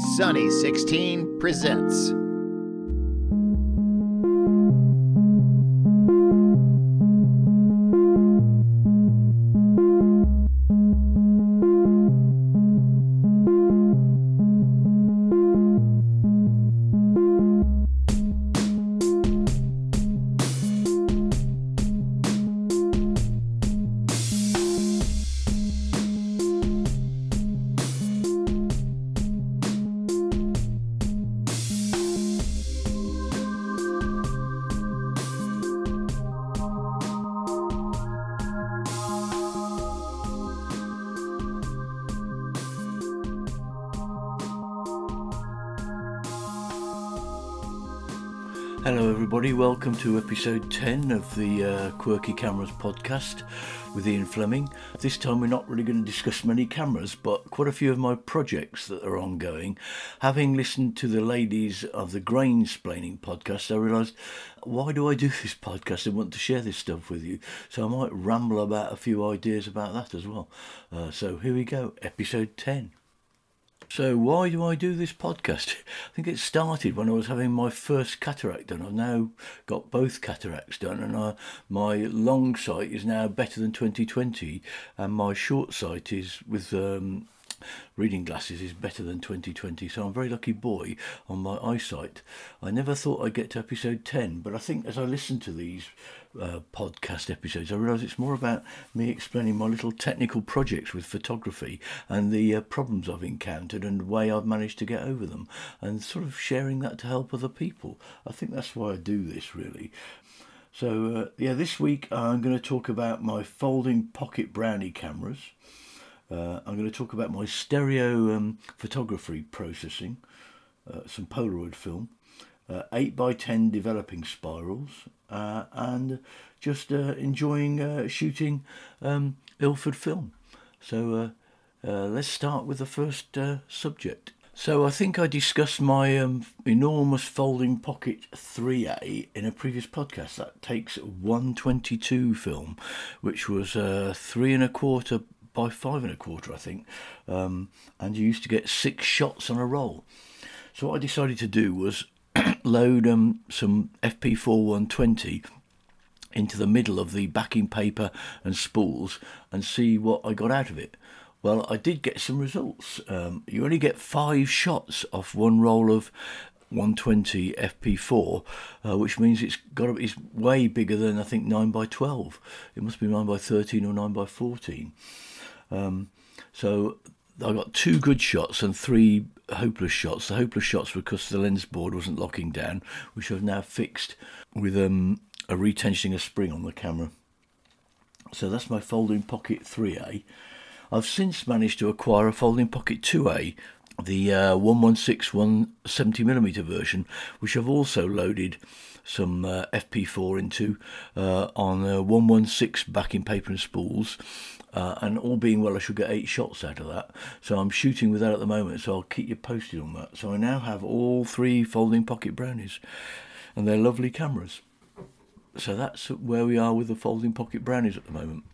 Sunny 16 presents. Everybody. Welcome to episode 10 of the uh, Quirky Cameras podcast with Ian Fleming. This time, we're not really going to discuss many cameras, but quite a few of my projects that are ongoing. Having listened to the ladies of the Grainsplaining podcast, I realised why do I do this podcast and want to share this stuff with you? So I might ramble about a few ideas about that as well. Uh, so here we go, episode 10. So why do I do this podcast? I think it started when I was having my first cataract done. I've now got both cataracts done, and I, my long sight is now better than 2020, and my short sight is with um, reading glasses is better than 2020. So I'm a very lucky boy on my eyesight. I never thought I'd get to episode 10, but I think as I listen to these uh, podcast episodes, I realise it's more about me explaining my little technical projects with photography and the uh, problems I've encountered and the way I've managed to get over them, and sort of sharing that to help other people. I think that's why I do this really. So uh, yeah, this week I'm going to talk about my folding pocket brownie cameras. Uh, I'm going to talk about my stereo um, photography processing, uh, some Polaroid film, uh, 8 by 10 developing spirals, uh, and just uh, enjoying uh, shooting um, Ilford film. So let's start with the first subject. So I think I discussed my um, enormous folding pocket 3A in a previous podcast. That takes 122 film, which was three and a quarter by five and a quarter, I think. Um, and you used to get six shots on a roll. So what I decided to do was load um, some FP4 120 into the middle of the backing paper and spools and see what I got out of it. Well, I did get some results. Um, you only get five shots off one roll of 120 FP4, uh, which means it's got it's way bigger than I think 9 by 12. It must be 9 by 13 or 9 by 14. Um, so I got two good shots and three hopeless shots. The hopeless shots were because the lens board wasn't locking down, which I've now fixed with um, a retensioning a spring on the camera. So that's my folding pocket 3A. I've since managed to acquire a folding pocket 2A, the uh, 116 170mm version, which I've also loaded some uh, FP4 into uh, on uh, 116 backing paper and spools uh, and all being well, I should get eight shots out of that. So I'm shooting with that at the moment, so I'll keep you posted on that. So I now have all three folding pocket brownies, and they're lovely cameras. So that's where we are with the folding pocket brownies at the moment.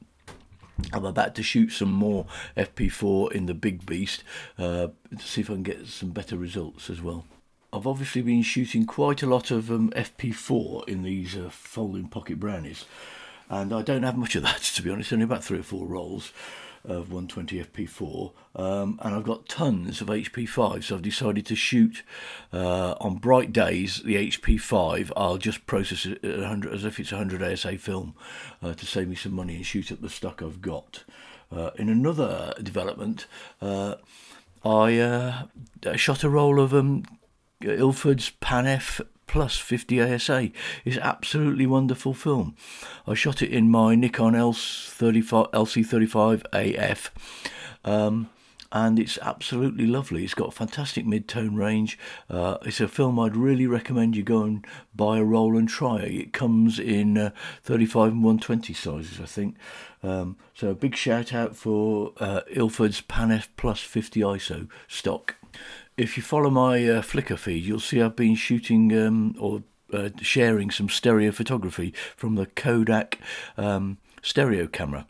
I'm about to shoot some more FP4 in the big beast uh, to see if I can get some better results as well. I've obviously been shooting quite a lot of um, FP4 in these uh, folding pocket brownies and I don't have much of that to be honest. Only about three or four rolls of 120 FP4, um, and I've got tons of HP5. So I've decided to shoot uh, on bright days the HP5. I'll just process it at 100 as if it's 100 ASA film uh, to save me some money and shoot up the stock I've got. Uh, in another development, uh, I uh, shot a roll of um, Ilford's Pan F plus 50 ASA. It's absolutely wonderful film. I shot it in my Nikon LC35, LC35AF. Um, and it's absolutely lovely. It's got a fantastic mid-tone range. Uh, it's a film I'd really recommend you go and buy a roll and try. It comes in uh, 35 and 120 sizes, I think. Um, so a big shout out for uh, Ilford's Pan F Plus 50 ISO stock if you follow my uh, Flickr feed, you'll see I've been shooting um, or uh, sharing some stereo photography from the Kodak um, stereo camera.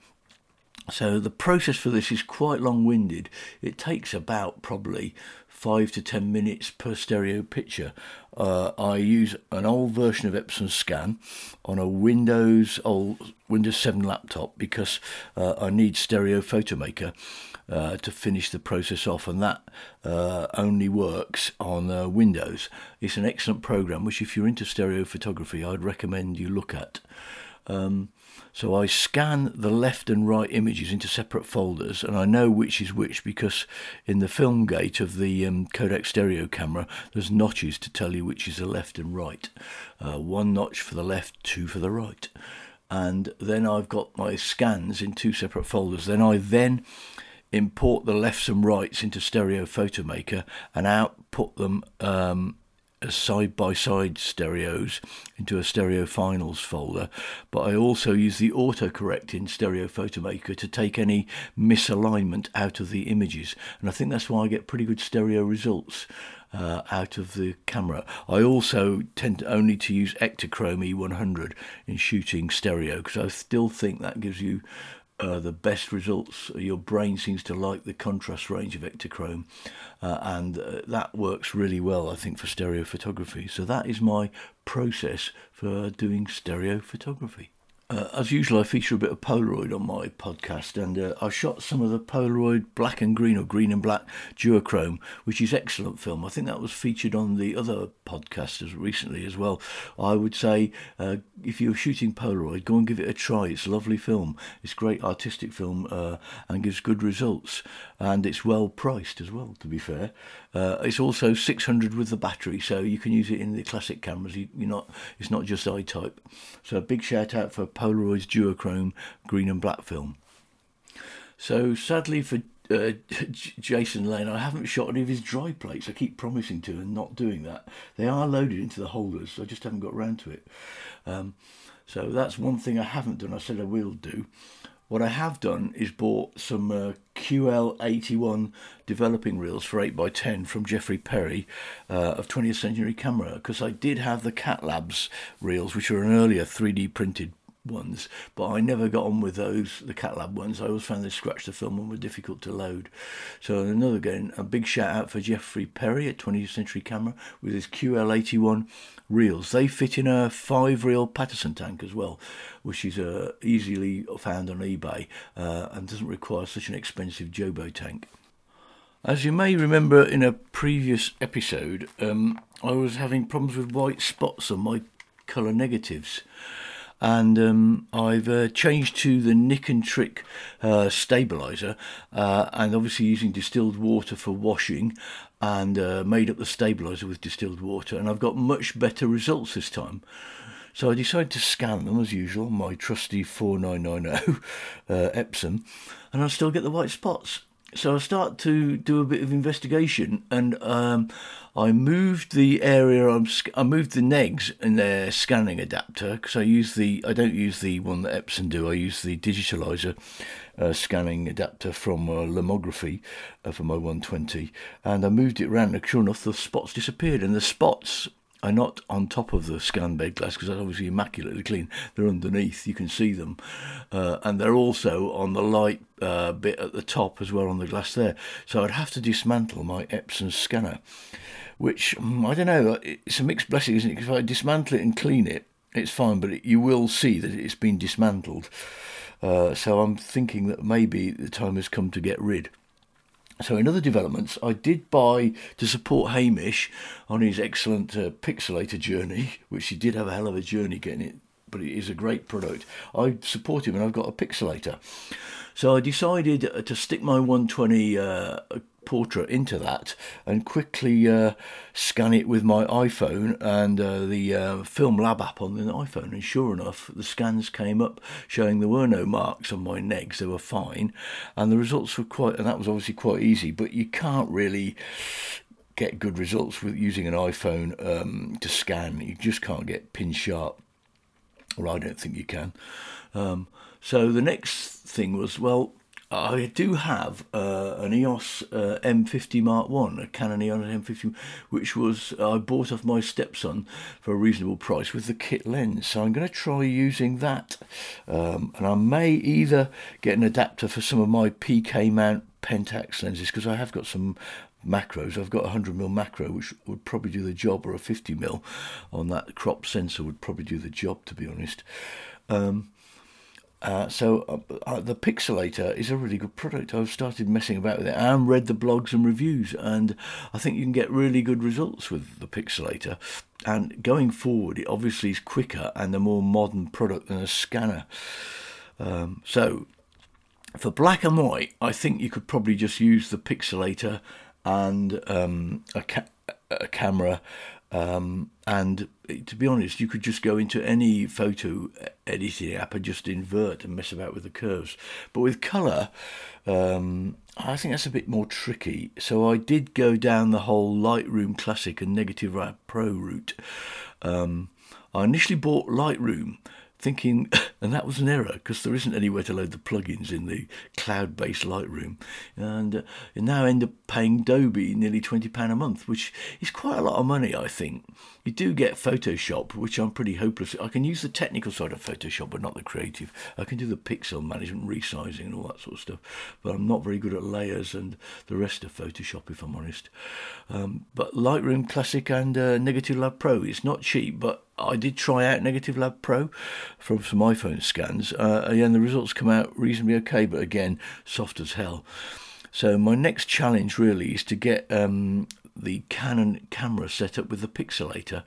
So the process for this is quite long-winded. It takes about probably five to ten minutes per stereo picture. Uh, I use an old version of Epson Scan on a Windows old Windows 7 laptop because uh, I need Stereo Photomaker uh, to finish the process off, and that uh, only works on uh, Windows. It's an excellent program, which if you're into stereo photography, I'd recommend you look at. Um, so I scan the left and right images into separate folders, and I know which is which because in the film gate of the um, Kodak stereo camera, there's notches to tell you which is the left and right. Uh, one notch for the left, two for the right. And then I've got my scans in two separate folders. Then I then import the lefts and rights into Stereo Photomaker and output them um, as side by side stereos into a stereo finals folder, but I also use the autocorrect in Stereo Photomaker to take any misalignment out of the images, and I think that's why I get pretty good stereo results. Uh, out of the camera. I also tend only to use Ektachrome E100 in shooting stereo because I still think that gives you uh, the best results. Your brain seems to like the contrast range of Ektachrome, uh, and uh, that works really well, I think, for stereo photography. So that is my process for doing stereo photography. Uh, as usual, I feature a bit of Polaroid on my podcast, and uh, I shot some of the Polaroid black and green or green and black duochrome, which is excellent film. I think that was featured on the other podcast as recently as well. I would say uh, if you're shooting Polaroid, go and give it a try. It's a lovely film. It's great artistic film uh, and gives good results, and it's well priced as well. To be fair, uh, it's also 600 with the battery, so you can use it in the classic cameras. You, are not, it's not just I-type. So a big shout out for Polaroid's duochrome green and black film. So sadly for uh, Jason Lane, I haven't shot any of his dry plates. I keep promising to and not doing that. They are loaded into the holders. I just haven't got around to it. Um, so that's one thing I haven't done. I said I will do. What I have done is bought some uh, QL81 developing reels for 8x10 from Jeffrey Perry uh, of 20th Century Camera because I did have the Cat Labs reels, which are an earlier 3D printed ones, but I never got on with those, the Cat Lab ones. I always found they scratched the film and were difficult to load. So another again, a big shout out for Jeffrey Perry at 20th Century Camera with his QL81 reels. They fit in a five reel Paterson tank as well, which is uh, easily found on eBay uh, and doesn't require such an expensive Jobo tank. As you may remember in a previous episode, um, I was having problems with white spots on my colour negatives and um, I've uh, changed to the Nick and Trick uh, stabilizer, uh, and obviously using distilled water for washing, and uh, made up the stabilizer with distilled water, and I've got much better results this time. So I decided to scan them as usual, my trusty 4990 uh, Epson, and I still get the white spots. So I start to do a bit of investigation, and um, I moved the area. I'm, I moved the negs in their scanning adapter because I use the. I don't use the one that Epson do. I use the DigitaLIZA uh, scanning adapter from uh, Lomography uh, for my 120, and I moved it around. And sure enough, the spots disappeared, and the spots are not on top of the scan bed glass because that's obviously immaculately clean. They're underneath, you can see them, uh, and they're also on the light uh, bit at the top as well on the glass there. So I'd have to dismantle my Epson scanner which mm, I don't know. It's a mixed blessing, isn't it? Because if I dismantle it and clean it, it's fine, but it, you will see that it's been dismantled. Uh, so I'm thinking that maybe the time has come to get rid. So in other developments, I did buy to support Hamish on his excellent uh, Pixl-latr journey, which he did have a hell of a journey getting it, but it is a great product. I support him, and I've got a Pixl-latr. So I decided uh, to stick my 120 uh, portrait into that and quickly uh, scan it with my iPhone and uh, the uh, Film Lab app on the iPhone. And sure enough, the scans came up showing there were no marks on my negs, they were fine. And the results were quite, and that was obviously quite easy, but you can't really get good results with using an iPhone um, to scan. You just can't get pin sharp, or I don't think you can. Um, so the next thing was, well, I do have uh, an EOS uh, M50 Mark One, a Canon EOS M50, which was I bought off my stepson for a reasonable price with the kit lens. So I'm going to try using that, um, and I may either get an adapter for some of my PK mount Pentax lenses because I have got some macros. I've got a 100mm macro, which would probably do the job, or a 50mm on that crop sensor would probably do the job, to be honest. Um, uh, so uh, uh, the Pixl-latr is a really good product. I've started messing about with it and read the blogs and reviews, and I think you can get really good results with the Pixl-latr. And going forward, it obviously is quicker and a more modern product than a scanner. Um, so for black and white, I think you could probably just use the Pixl-latr and um, a, ca- a camera um, and to be honest, you could just go into any photo editing app and just invert and mess about with the curves. But with colour, um, I think that's a bit more tricky. So I did go down the whole Lightroom Classic and Negative Pro route. Um, I initially bought Lightroom thinking, and that was an error because there isn't anywhere to load the plugins in the cloud-based Lightroom, and uh, you now end up paying Adobe nearly twenty pound a month, which is quite a lot of money, I think. You do get Photoshop, which I'm pretty hopeless. I can use the technical side of Photoshop, but not the creative. I can do the pixel management, resizing, and all that sort of stuff, but I'm not very good at layers and the rest of Photoshop, if I'm honest. Um, but Lightroom Classic and uh, Negative Lab Pro, it's not cheap, but I did try out Negative Lab Pro from some iPhone scans, uh, and the results come out reasonably okay, but again, soft as hell. So my next challenge really is to get um, the Canon camera set up with the Pixl-latr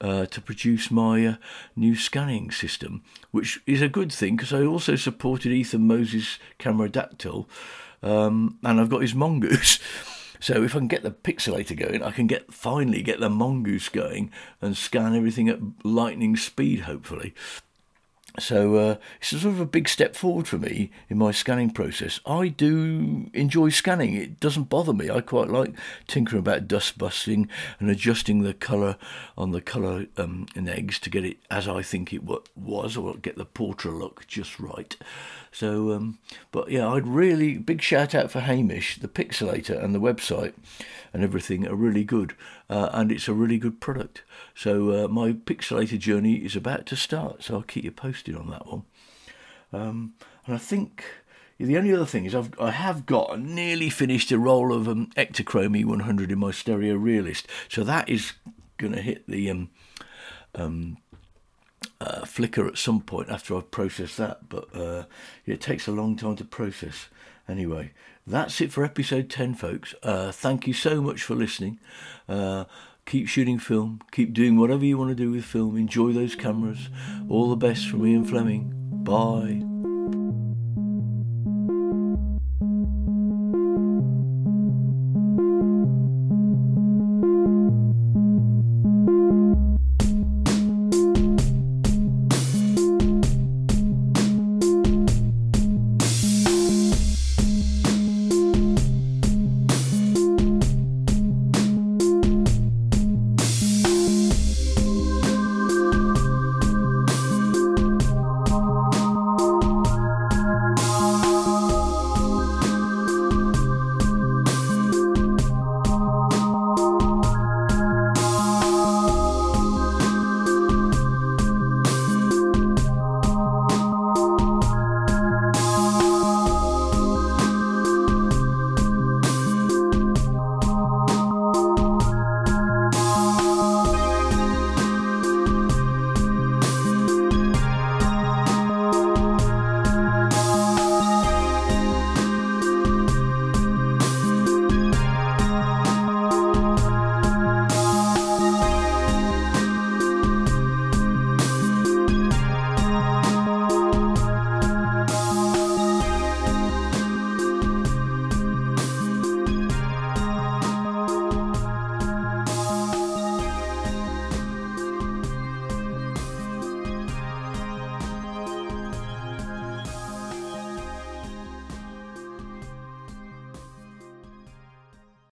uh, to produce my uh, new scanning system, which is a good thing because I also supported Ethan Moses' Cameradactyl, um, and I've got his Mongoose. So if I can get the Pixl-latr going, I can get finally get the mongoose going and scan everything at lightning speed, hopefully. So uh, it's sort of a big step forward for me in my scanning process. I do enjoy scanning; it doesn't bother me. I quite like tinkering about dust busting and adjusting the colour on the colour um, eggs to get it as I think it was, or get the portrait look just right. So, um, but yeah, I'd really big shout out for Hamish, the Pixl-latr, and the website and everything are really good, uh, and it's a really good product. So uh, my Pixl-latr journey is about to start, so I'll keep you posted on that one. Um, and I think the only other thing is I've I have got nearly finished a roll of um, Ektachrome E100 in my Stereo Realist, so that is going to hit the um, um, uh, Flickr at some point after I've processed that, but uh, it takes a long time to process. Anyway, that's it for episode 10, folks. Uh, thank you so much for listening. Uh, keep shooting film, keep doing whatever you want to do with film, enjoy those cameras. All the best from Ian Fleming. Bye.